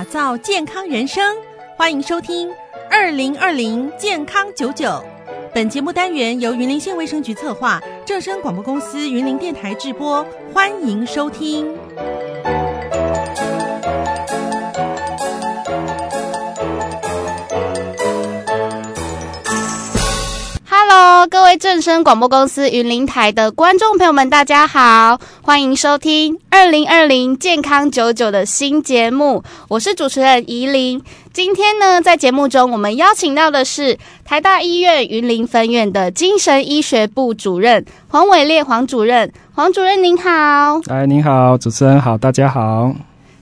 打造健康人生，欢迎收听二零二零健康九九。本节目单元由云林县卫生局策划，正声广播公司云林电台制播，欢迎收听。正声广播公司云林台的观众朋友们，大家好，欢迎收听二零二零健康九九的新节目，我是主持人怡琳。今天呢，在节目中我们邀请到的是台大医院云林分院的精神医学部主任黄伟烈黄主任，黄主任您好。哎，您好，主持人好，大家好。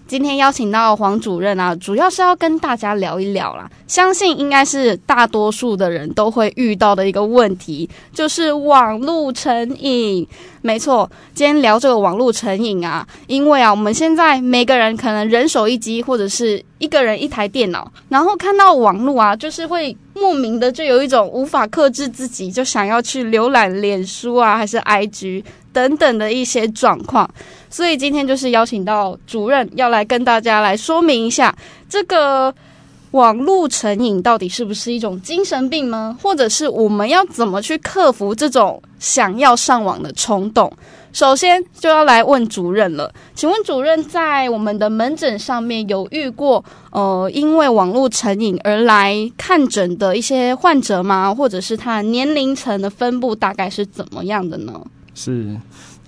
今天邀请到黄主任啊，主要是要跟大家聊一聊啦。相信应该是大多数的人都会遇到的一个问题，就是网络成瘾。没错，今天聊这个网络成瘾啊，因为啊，我们现在每个人可能人手一机，或者是一个人一台电脑，然后看到网络啊，就是会莫名的就有一种无法克制自己，就想要去浏览脸书啊，还是 IG 等等的一些状况。所以今天就是邀请到主任要来跟大家来说明一下，这个网络成瘾到底是不是一种精神病吗？或者是我们要怎么去克服这种想要上网的冲动？首先就要来问主任了，请问主任在我们的门诊上面有遇过呃因为网络成瘾而来看诊的一些患者吗？或者是他年龄层的分布大概是怎么样的呢？是。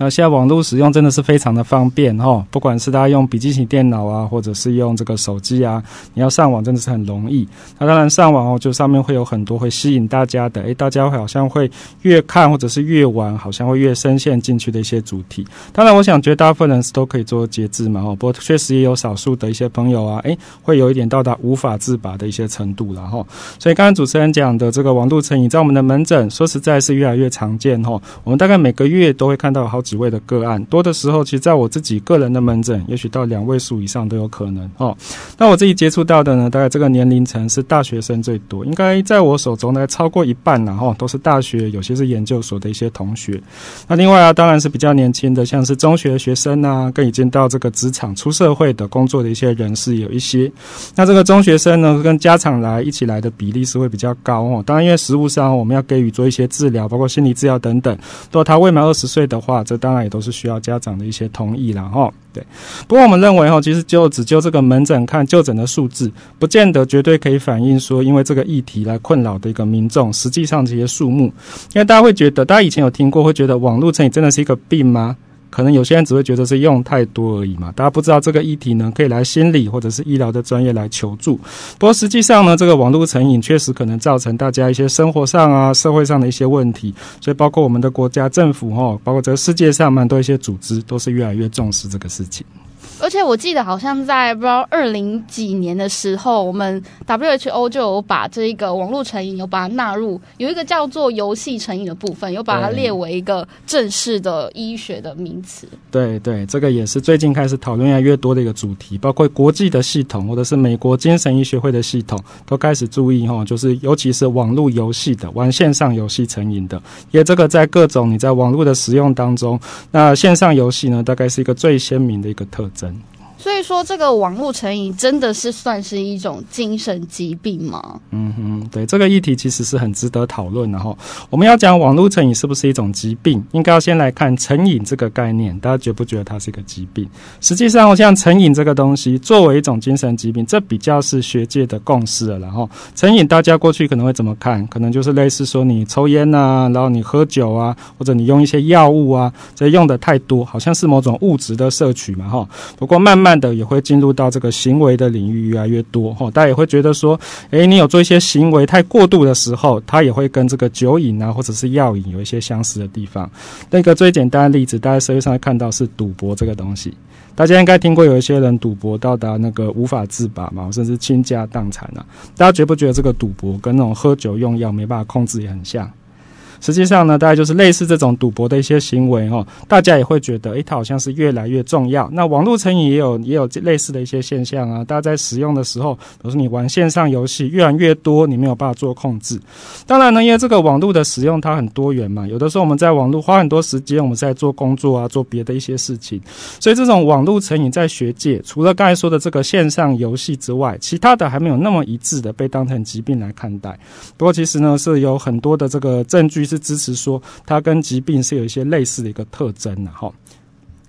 那现在网络使用真的是非常的方便哈，不管是大家用笔记型电脑啊，或者是用这个手机啊，你要上网真的是很容易。那当然上网哦，就上面会有很多会吸引大家的，诶，大家会好像会越看或者是越玩，好像会越深陷进去的一些主题。当然，我想绝大部分人是都可以做节制嘛，哦，不过确实也有少数的一些朋友啊，诶，会有一点到达无法自拔的一些程度了哈。所以刚刚主持人讲的这个网络成瘾，在我们的门诊说实在是越来越常见哈。我们大概每个月都会看到好几。几位的个案多的时候，其实在我自己个人的门诊，也许到两位数以上都有可能哦。那我自己接触到的呢，大概这个年龄层是大学生最多，应该在我手中呢超过一半了哈，都是大学，有些是研究所的一些同学。那另外啊，当然是比较年轻的，像是中学学生啊，跟已经到这个职场出社会的工作的一些人士有一些。那这个中学生呢，跟家长来一起来的比例是会比较高哦。当然，因为实务上我们要给予做一些治疗，包括心理治疗等等。如果他未满二十岁的话，这当然也都是需要家长的一些同意了哈。对，不过我们认为哈，其实就只就这个门诊看就诊的数字，不见得绝对可以反映说，因为这个议题来困扰的一个民众，实际上这些数目，因为大家会觉得，大家以前有听过，会觉得网络成瘾真的是一个病吗？可能有些人只会觉得是用太多而已嘛，大家不知道这个议题呢，可以来心理或者是医疗的专业来求助。不过实际上呢，这个网络成瘾确实可能造成大家一些生活上啊、社会上的一些问题，所以包括我们的国家政府哈，包括这个世界上蛮多一些组织都是越来越重视这个事情。而且我记得好像在不知道二零几年的时候，我们 WHO 就有把这一个网络成瘾有把它纳入，有一个叫做游戏成瘾的部分，有把它列为一个正式的医学的名词。对对，这个也是最近开始讨论越来越多的一个主题，包括国际的系统或者是美国精神医学会的系统都开始注意哈，就是尤其是网络游戏的玩线上游戏成瘾的，因为这个在各种你在网络的使用当中，那线上游戏呢，大概是一个最鲜明的一个特征。所以说，这个网络成瘾真的是算是一种精神疾病吗？嗯哼，对，这个议题其实是很值得讨论的哈。我们要讲网络成瘾是不是一种疾病，应该要先来看成瘾这个概念，大家觉不觉得它是一个疾病？实际上，像成瘾这个东西作为一种精神疾病，这比较是学界的共识了。然后，成瘾大家过去可能会怎么看？可能就是类似说你抽烟啊，然后你喝酒啊，或者你用一些药物啊，这用的太多，好像是某种物质的摄取嘛哈。不过慢慢。慢的也会进入到这个行为的领域越来越多哈，大家也会觉得说，诶，你有做一些行为太过度的时候，它也会跟这个酒瘾啊或者是药瘾有一些相似的地方。那个最简单的例子，大家社会上看到是赌博这个东西，大家应该听过有一些人赌博到达那个无法自拔嘛，甚至倾家荡产啊。大家觉不觉得这个赌博跟那种喝酒用药没办法控制也很像？实际上呢，大概就是类似这种赌博的一些行为哦，大家也会觉得，诶，它好像是越来越重要。那网络成瘾也有也有类似的一些现象啊，大家在使用的时候，比如说你玩线上游戏越来越多，你没有办法做控制。当然呢，因为这个网络的使用它很多元嘛，有的时候我们在网络花很多时间，我们在做工作啊，做别的一些事情，所以这种网络成瘾在学界，除了刚才说的这个线上游戏之外，其他的还没有那么一致的被当成疾病来看待。不过其实呢，是有很多的这个证据是支持说，它跟疾病是有一些类似的一个特征的哈。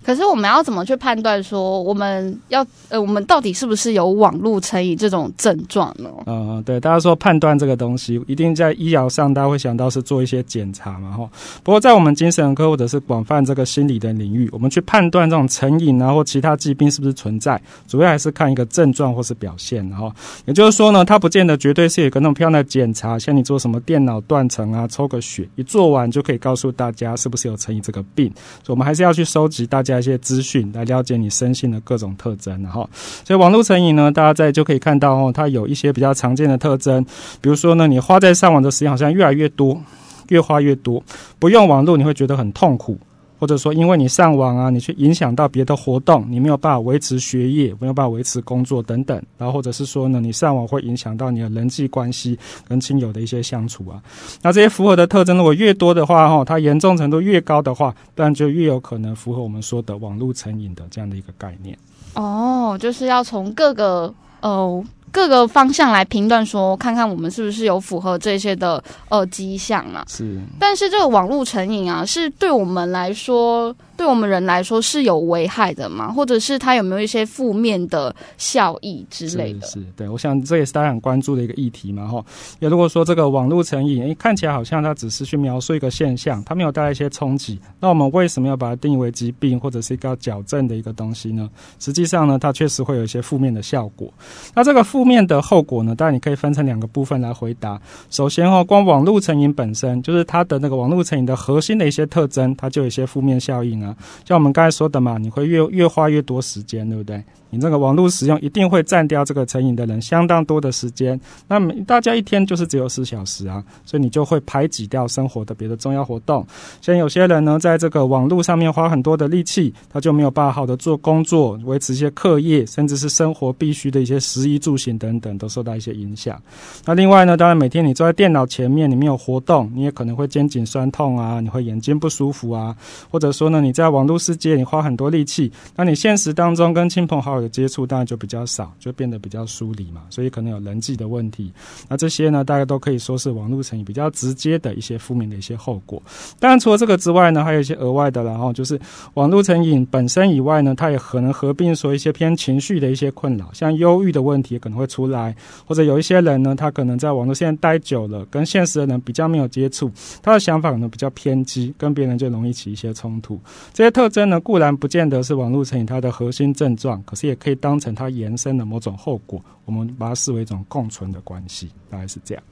可是我们要怎么去判断说我们要呃，我们到底是不是有网络成瘾这种症状呢？嗯、对，大家说判断这个东西，一定在医疗上，大家会想到是做一些检查嘛，哈。不过在我们精神科或者是广泛这个心理的领域，我们去判断这种成瘾啊或其他疾病是不是存在，主要还是看一个症状或是表现，哈。也就是说呢，它不见得绝对是有一个那种漂亮的检查，像你做什么电脑断层啊，抽个血，一做完就可以告诉大家是不是有成瘾这个病。所以我们还是要去收集大家一些资讯来了解你身心的各种特征，然后，所以网络成瘾呢，大家在就可以看到哦，它有一些比较常见的特征，比如说呢，你花在上网的时间好像越来越多，越花越多，不用网络你会觉得很痛苦。或者说，因为你上网啊，你去影响到别的活动，你没有办法维持学业，没有办法维持工作等等。然后或者是说呢，你上网会影响到你的人际关系跟亲友的一些相处啊。那这些符合的特征如果越多的话，哈，它严重程度越高的话，当然就越有可能符合我们说的网络成瘾的这样的一个概念。哦，就是要从各个哦。各个方向来评断，说看看我们是不是有符合这些的呃迹象啊？是。但是这个网络成瘾啊，是对我们来说。对我们人来说是有危害的吗？或者是它有没有一些负面的效益之类的？是，是对，我想这也是大家很关注的一个议题嘛，哈。也如果说这个网络成瘾，诶，看起来好像它只是去描述一个现象，它没有带来一些冲击，那我们为什么要把它定义为疾病或者是一个要矫正的一个东西呢？实际上呢，它确实会有一些负面的效果。那这个负负面的后果呢，当然你可以分成两个部分来回答。首先哈，光网络成瘾本身就是它的那个网络成瘾的核心的一些特征，它就有一些负面效应啊。像我们刚才说的嘛，你会越越花越多时间，对不对？你这个网络使用一定会占掉这个成瘾的人相当多的时间。那么大家一天就是只有四小时啊，所以你就会排挤掉生活的别的重要活动。像有些人呢，在这个网络上面花很多的力气，他就没有办法好的做工作，维持一些课业，甚至是生活必须的一些食衣住行等等，都受到一些影响。那另外呢，当然每天你坐在电脑前面，你没有活动，你也可能会肩颈酸痛啊，你会眼睛不舒服啊，或者说呢，你在网络世界你花很多力气，那你现实当中跟亲朋好友的接触当然就比较少，就变得比较疏离嘛，所以可能有人际的问题。那这些呢，大家都可以说是网络成瘾比较直接的一些负面的一些后果。当然，除了这个之外呢，还有一些额外的，然后就是网络成瘾本身以外呢，它也可能合并说一些偏情绪的一些困扰，像忧郁的问题可能会会出来，或者有一些人呢，他可能在网络现在待久了，跟现实的人比较没有接触，他的想法可能比较偏激，跟别人就容易起一些冲突。这些特征呢，固然不见得是网络成瘾它的核心症状，可是也可以当成它延伸的某种后果，我们把它视为一种共存的关系，大概是这样。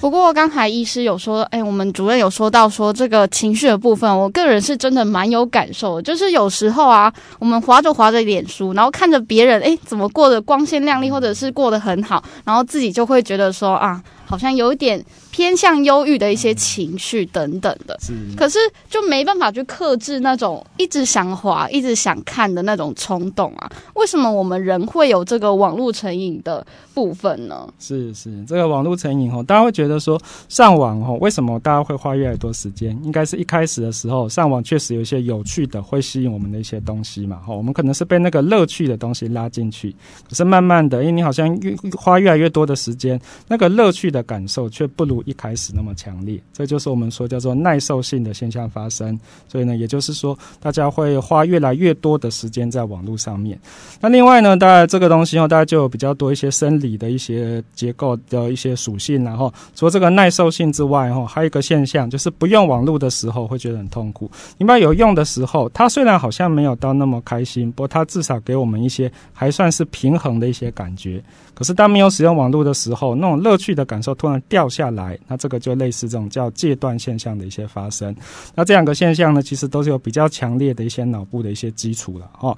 不过刚才医师有说，哎，我们主任有说到说这个情绪的部分，我个人是真的蛮有感受，就是有时候啊，我们划着划着脸书，然后看着别人，哎，怎么过得光鲜亮丽，或者是过得很好，然后自己就会觉得说啊。好像有一点偏向忧郁的一些情绪等等的，是，可是就没办法去克制那种一直想滑、一直想看的那种冲动啊。为什么我们人会有这个网络成瘾的部分呢？是是，这个网络成瘾哦，大家会觉得说上网哦，为什么大家会花越来越多时间？应该是一开始的时候上网确实有一些有趣的，会吸引我们的一些东西嘛。哈，我们可能是被那个乐趣的东西拉进去，可是慢慢的，因为你好像越花越来越多的时间，那个乐趣的感受却不如一开始那么强烈，这就是我们说叫做耐受性的现象发生。所以呢，也就是说，大家会花越来越多的时间在网络上面。那另外呢，大概这个东西哦，大家就有比较多一些生理的一些结构的一些属性，然后除了这个耐受性之外，哈，还有一个现象就是不用网络的时候会觉得很痛苦。另外有用的时候，它虽然好像没有到那么开心，不过它至少给我们一些还算是平衡的一些感觉。可是当没有使用网络的时候，那种乐趣的感受突然掉下来，那这个就类似这种叫戒断现象的一些发生。那这两个现象呢，其实都是有比较强烈的一些脑部的一些基础了哦。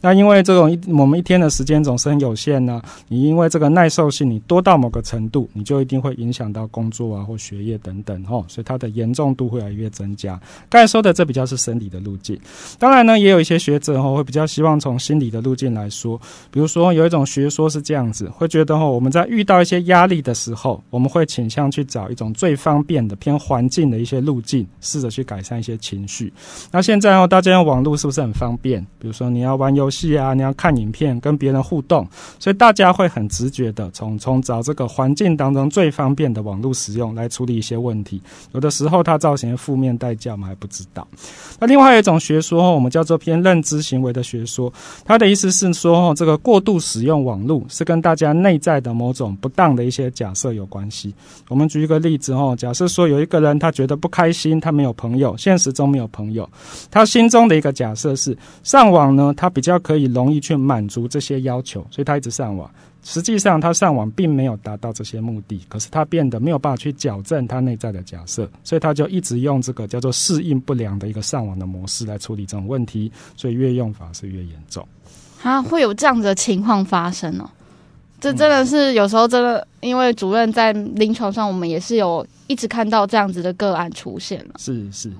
那因为这种一我们一天的时间总是很有限呢，你因为这个耐受性你多到某个程度，你就一定会影响到工作啊或学业等等哦，所以它的严重度会越来越增加。刚才说的这比较是生理的路径，当然呢，也有一些学者哈会比较希望从心理的路径来说，比如说有一种学说是这样子，会觉得哈我们在遇到一些压力的时候，我们会倾向去找找一种最方便的偏环境的一些路径，试着去改善一些情绪。那现在哦，大家用网络是不是很方便？比如说你要玩游戏啊，你要看影片，跟别人互动，所以大家会很直觉的从从找这个环境当中最方便的网络使用来处理一些问题。有的时候它造成负面代价，我们还不知道。那另外一种学说，我们叫做偏认知行为的学说，它的意思是说哦，这个过度使用网络是跟大家内在的某种不当的一些假设有关系。我们举一个例子哦，假设说有一个人他觉得不开心，他没有朋友，现实中没有朋友，他心中的一个假设是上网呢，他比较可以容易去满足这些要求，所以他一直上网。实际上，他上网并没有达到这些目的，可是他变得没有办法去矫正他内在的假设，所以他就一直用这个叫做适应不良的一个上网的模式来处理这种问题，所以越用法是越严重。啊，会有这样的情况发生哦？这真的是有时候真的，因为主任在临床上，我们也是有。一直看到这样子的个案出现了，是是。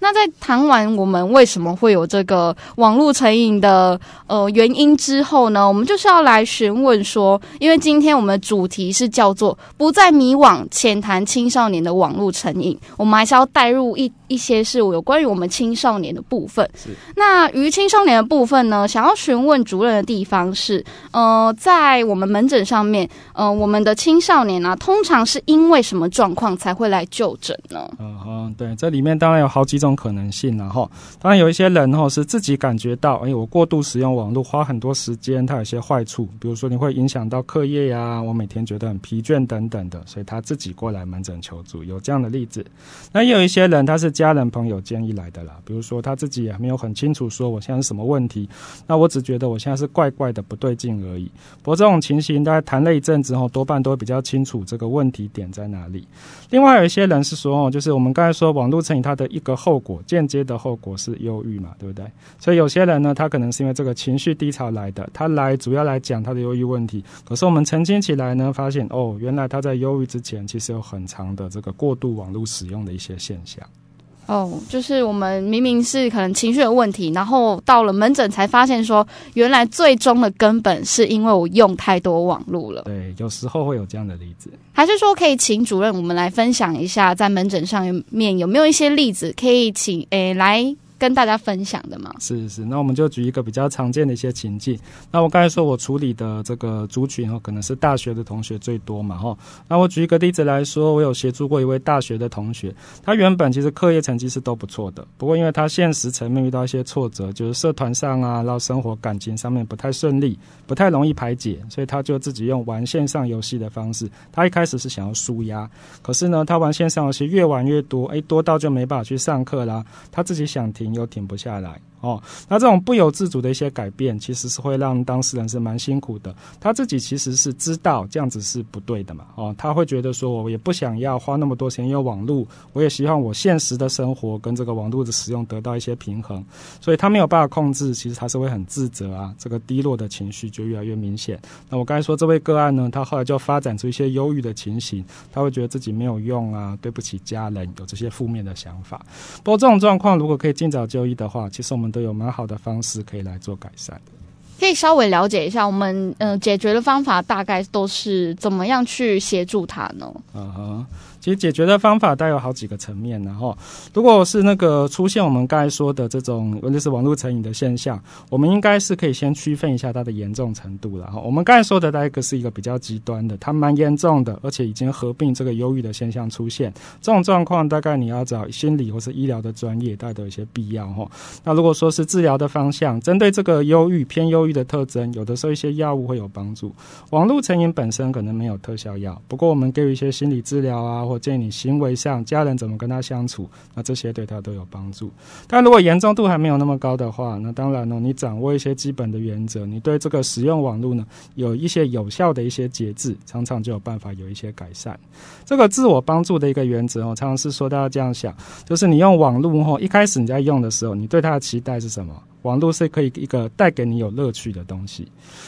那在谈完我们为什么会有这个网络成瘾的呃原因之后呢，我们就是要来询问说，因为今天我们的主题是叫做“不再迷惘，浅谈青少年的网络成瘾”，我们还是要带入一一些是有关于我们青少年的部分。是。那于青少年的部分呢，想要询问主任的地方是，呃，在我们门诊上面，呃，我们的青少年呢、啊，通常是因为什么状况才才会来就诊呢？嗯哼，对，这里面当然有好几种可能性了哈。当然有一些人哈是自己感觉到，哎，我过度使用网络，花很多时间，它有些坏处，比如说你会影响到课业呀，我每天觉得很疲倦等等的，所以他自己过来门诊求助，有这样的例子。那也有一些人他是家人朋友建议来的啦，比如说他自己也没有很清楚说我现在是什么问题，那我只觉得我现在是怪怪的不对劲而已。不过这种情形大家谈了一阵子后，多半都会比较清楚这个问题点在哪里。另外有一些人是说，哦，就是我们刚才说网络成瘾，它的一个后果，间接的后果是忧郁嘛，对不对？所以有些人呢，他可能是因为这个情绪低潮来的，他来主要来讲他的忧郁问题。可是我们澄清起来呢，发现哦，原来他在忧郁之前，其实有很长的这个过度网络使用的一些现象。哦，就是我们明明是可能情绪有问题，然后到了门诊才发现说，原来最终的根本是因为我用太多网络了。对，有时候会有这样的例子。还是说可以请主任我们来分享一下，在门诊上面有没有一些例子可以请诶来。跟大家分享的嘛，是是，那我们就举一个比较常见的一些情境。那我刚才说我处理的这个族群哈，可能是大学的同学最多嘛哈。那我举一个例子来说，我有协助过一位大学的同学，他原本其实课业成绩是都不错的，不过因为他现实层面遇到一些挫折，就是社团上啊，然后生活感情上面不太顺利，不太容易排解，所以他就自己用玩线上游戏的方式。他一开始是想要舒压，可是呢，他玩线上游戏越玩越多，哎，多到就没办法去上课啦。他自己想停。又停不下来。哦，那这种不由自主的一些改变，其实是会让当事人是蛮辛苦的。他自己其实是知道这样子是不对的嘛。哦，他会觉得说，我也不想要花那么多钱用网络，我也希望我现实的生活跟这个网络的使用得到一些平衡。所以他没有办法控制，其实他是会很自责啊，这个低落的情绪就越来越明显。那我刚才说这位个案呢，他后来就发展出一些忧郁的情形，他会觉得自己没有用啊，对不起家人，有这些负面的想法。不过这种状况如果可以尽早就医的话，其实我们。都有蛮好的方式可以来做改善，可以稍微了解一下我们呃解决的方法大概都是怎么样去协助他呢？嗯哼。其解决的方法大概有好几个层面，然后如果是那个出现我们刚才说的这种，尤其是网络成瘾的现象，我们应该是可以先区分一下它的严重程度，然后我们刚才说的那一个是一个比较极端的，它蛮严重的，而且已经合并这个忧郁的现象出现，这种状况大概你要找心理或是医疗的专业，大概都有一些必要哈。那如果说是治疗的方向，针对这个忧郁偏忧郁的特征，有的时候一些药物会有帮助。网络成瘾本身可能没有特效药，不过我们给予一些心理治疗啊，或建议你行为上家人怎么跟他相处，那这些对他都有帮助。但如果严重度还没有那么高的话，那当然呢，你掌握一些基本的原则，你对这个使用网络呢有一些有效的一些节制，常常就有办法有一些改善。这个自我帮助的一个原则哦，常常是说大家这样想，就是你用网络后，一开始你在用的时候，你对它的期待是什么？网络是可以一个带给你有乐趣的东西，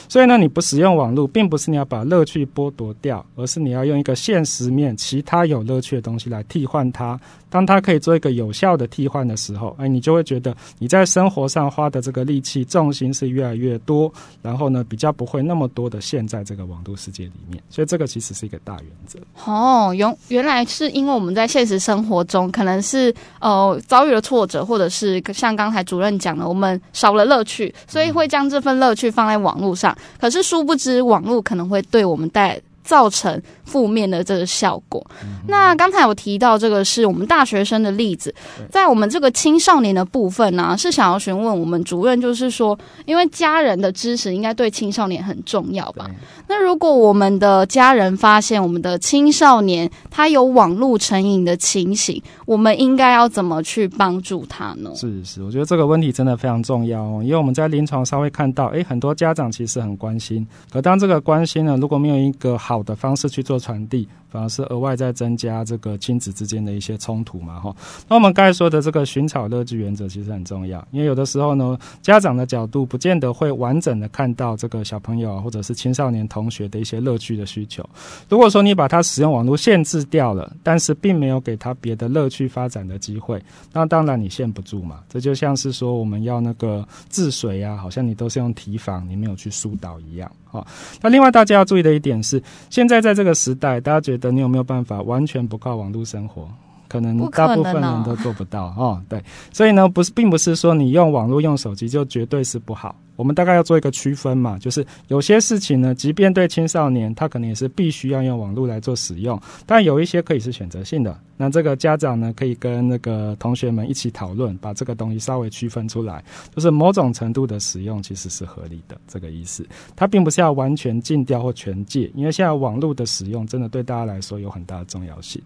所以呢，你不使用网络，并不是你要把乐趣剥夺掉，而是你要用一个现实面其他有乐趣的东西来替换它。当它可以做一个有效的替换的时候，哎，你就会觉得你在生活上花的这个力气重心是越来越多，然后呢，比较不会那么多的陷在这个网络世界里面。所以这个其实是一个大原则。哦，原原来是因为我们在现实生活中可能是呃遭遇了挫折，或者是像刚才主任讲的，我们少了乐趣，所以会将这份乐趣放在网络上。可是殊不知，网络可能会对我们带造成负面的这个效果。嗯、那刚才我提到这个是我们大学生的例子，在我们这个青少年的部分呢、啊，是想要询问我们主任，就是说，因为家人的支持应该对青少年很重要吧？那如果我们的家人发现我们的青少年他有网络成瘾的情形，我们应该要怎么去帮助他呢？是是，我觉得这个问题真的非常重要哦，因为我们在临床上会看到，诶，很多家长其实很关心，可当这个关心呢，如果没有一个好的方式去做传递。反而是额外在增加这个亲子之间的一些冲突嘛，哈。那我们刚才说的这个寻找乐趣原则其实很重要，因为有的时候呢，家长的角度不见得会完整的看到这个小朋友啊，或者是青少年同学的一些乐趣的需求。如果说你把他使用网络限制掉了，但是并没有给他别的乐趣发展的机会，那当然你限不住嘛。这就像是说我们要那个治水啊，好像你都是用提防，你没有去疏导一样。哈，那另外大家要注意的一点是，现在在这个时代，大家觉得你有没有办法完全不靠网络生活？可能大部分人都做不到不哦。对，所以呢，不是，并不是说你用网络、用手机就绝对是不好。我们大概要做一个区分嘛，就是有些事情呢，即便对青少年，他可能也是必须要用网络来做使用，但有一些可以是选择性的。那这个家长呢，可以跟那个同学们一起讨论，把这个东西稍微区分出来，就是某种程度的使用其实是合理的，这个意思。它并不是要完全禁掉或全戒，因为现在网络的使用真的对大家来说有很大的重要性。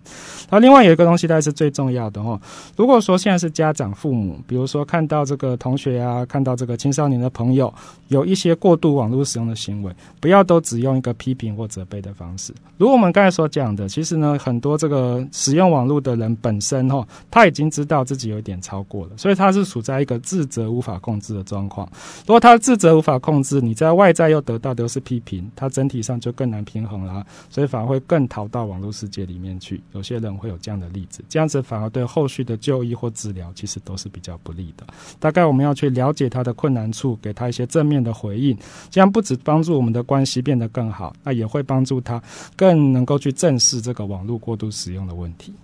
那另外有一个东西，大概是最重要的哦。如果说现在是家长、父母，比如说看到这个同学啊，看到这个青少年的朋友。有一些过度网络使用的行为，不要都只用一个批评或责备的方式。如我们刚才所讲的，其实呢，很多这个使用网络的人本身哈，他已经知道自己有一点超过了，所以他是处在一个自责无法控制的状况。如果他自责无法控制，你在外在又得到的都是批评，他整体上就更难平衡了，所以反而会更逃到网络世界里面去。有些人会有这样的例子，这样子反而对后续的就医或治疗其实都是比较不利的。大概我们要去了解他的困难处，给他些正面的回应，这样不止帮助我们的关系变得更好，那也会帮助他更能够去正视这个网络过度使用的问题。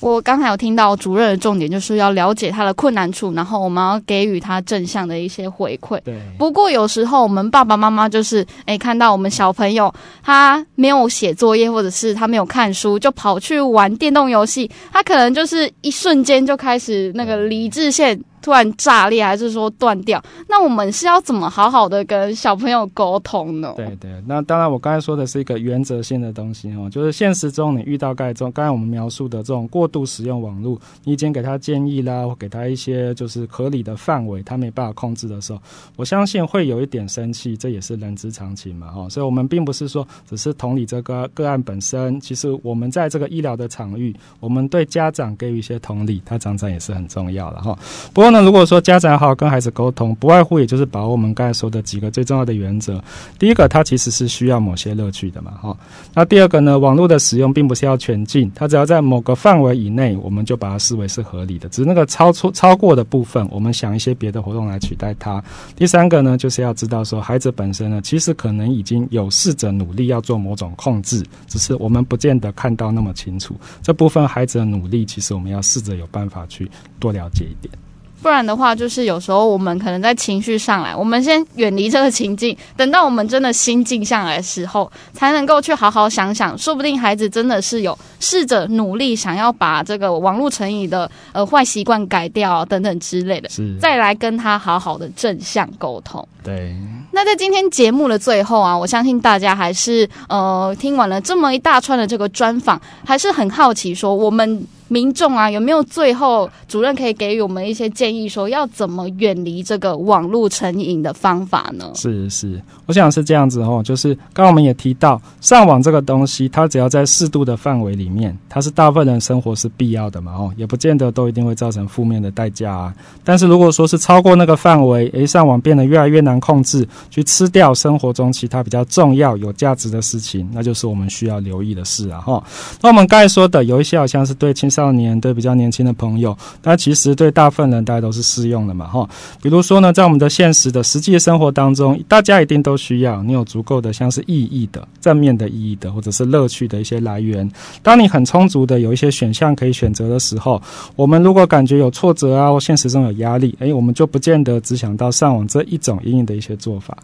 我刚才有听到主任的重点，就是要了解他的困难处，然后我们要给予他正向的一些回馈。对。不过有时候我们爸爸妈妈就是，哎，看到我们小朋友他没有写作业，或者是他没有看书，就跑去玩电动游戏，他可能就是一瞬间就开始那个理智线。突然炸裂，还是说断掉？那我们是要怎么好好的跟小朋友沟通呢？对对，那当然，我刚才说的是一个原则性的东西哦，就是现实中你遇到该种刚才我们描述的这种过度使用网络，你已经给他建议啦，或给他一些就是合理的范围，他没办法控制的时候，我相信会有一点生气，这也是人之常情嘛哈。所以，我们并不是说只是同理这个个案本身，其实我们在这个医疗的场域，我们对家长给予一些同理，他常常也是很重要的哈。不过。那如果说家长好好跟孩子沟通，不外乎也就是把握我们刚才说的几个最重要的原则。第一个，它其实是需要某些乐趣的嘛，哈。那第二个呢，网络的使用并不是要全禁，它只要在某个范围以内，我们就把它视为是合理的。只是那个超出超过的部分，我们想一些别的活动来取代它。第三个呢，就是要知道说，孩子本身呢，其实可能已经有试着努力要做某种控制，只是我们不见得看到那么清楚。这部分孩子的努力，其实我们要试着有办法去多了解一点。不然的话，就是有时候我们可能在情绪上来，我们先远离这个情境，等到我们真的心静下来的时候，才能够去好好想想，说不定孩子真的是有试着努力想要把这个网络成瘾的呃坏习惯改掉等等之类的，再来跟他好好的正向沟通。对。那在今天节目的最后啊，我相信大家还是呃听完了这么一大串的这个专访，还是很好奇说我们。民众啊，有没有最后主任可以给予我们一些建议，说要怎么远离这个网络成瘾的方法呢？是是，我想是这样子哦，就是刚刚我们也提到，上网这个东西，它只要在适度的范围里面，它是大部分人生活是必要的嘛，哦，也不见得都一定会造成负面的代价啊。但是如果说是超过那个范围，诶，上网变得越来越难控制，去吃掉生活中其他比较重要、有价值的事情，那就是我们需要留意的事啊，哈。那我们刚才说的，有一些好像是对青少年。少年对比较年轻的朋友，但其实对大部分人大家都是适用的嘛，哈。比如说呢，在我们的现实的实际生活当中，大家一定都需要你有足够的像是意义的、正面的意义的，或者是乐趣的一些来源。当你很充足的有一些选项可以选择的时候，我们如果感觉有挫折啊，或现实中有压力，诶，我们就不见得只想到上网这一种因应的一些做法。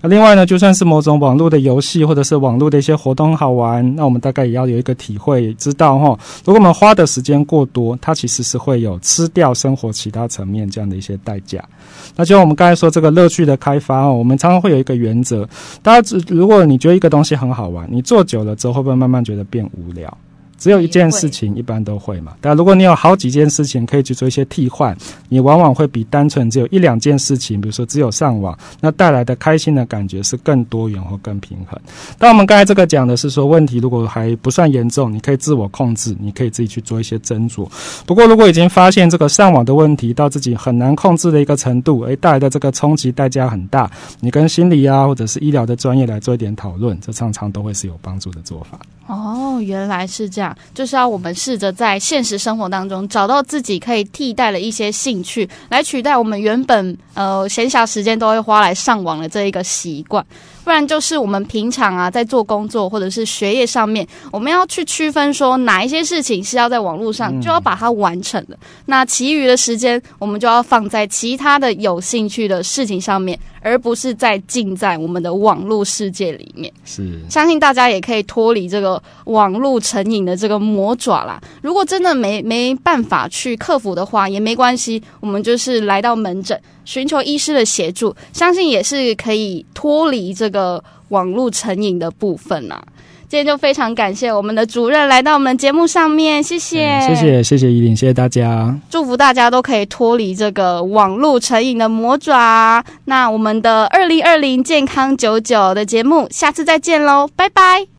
那另外呢，就算是某种网络的游戏或者是网络的一些活动好玩，那我们大概也要有一个体会，知道哈，如果我们花的时间过多，它其实是会有吃掉生活其他层面这样的一些代价。那就像我们刚才说这个乐趣的开发哦，我们常常会有一个原则，大家如果你觉得一个东西很好玩，你做久了之后会不会慢慢觉得变无聊？只有一件事情，一般都会嘛。但如果你有好几件事情可以去做一些替换，你往往会比单纯只有一两件事情，比如说只有上网，那带来的开心的感觉是更多元或更平衡。但我们刚才这个讲的是说，问题如果还不算严重，你可以自我控制，你可以自己去做一些斟酌。不过如果已经发现这个上网的问题到自己很难控制的一个程度，诶，带来的这个冲击代价很大，你跟心理啊或者是医疗的专业来做一点讨论，这常常都会是有帮助的做法。哦，原来是这样。就是要我们试着在现实生活当中找到自己可以替代的一些兴趣，来取代我们原本呃闲暇时间都会花来上网的这一个习惯。不然就是我们平常啊，在做工作或者是学业上面，我们要去区分说哪一些事情是要在网络上就要把它完成的，嗯、那其余的时间我们就要放在其他的有兴趣的事情上面，而不是在浸在我们的网络世界里面。是，相信大家也可以脱离这个网络成瘾的这个魔爪啦。如果真的没没办法去克服的话，也没关系，我们就是来到门诊。寻求医师的协助，相信也是可以脱离这个网络成瘾的部分啦、啊。今天就非常感谢我们的主任来到我们节目上面，谢谢，嗯、谢谢，谢谢依林，谢谢大家，祝福大家都可以脱离这个网络成瘾的魔爪。那我们的二零二零健康九九的节目，下次再见喽，拜拜。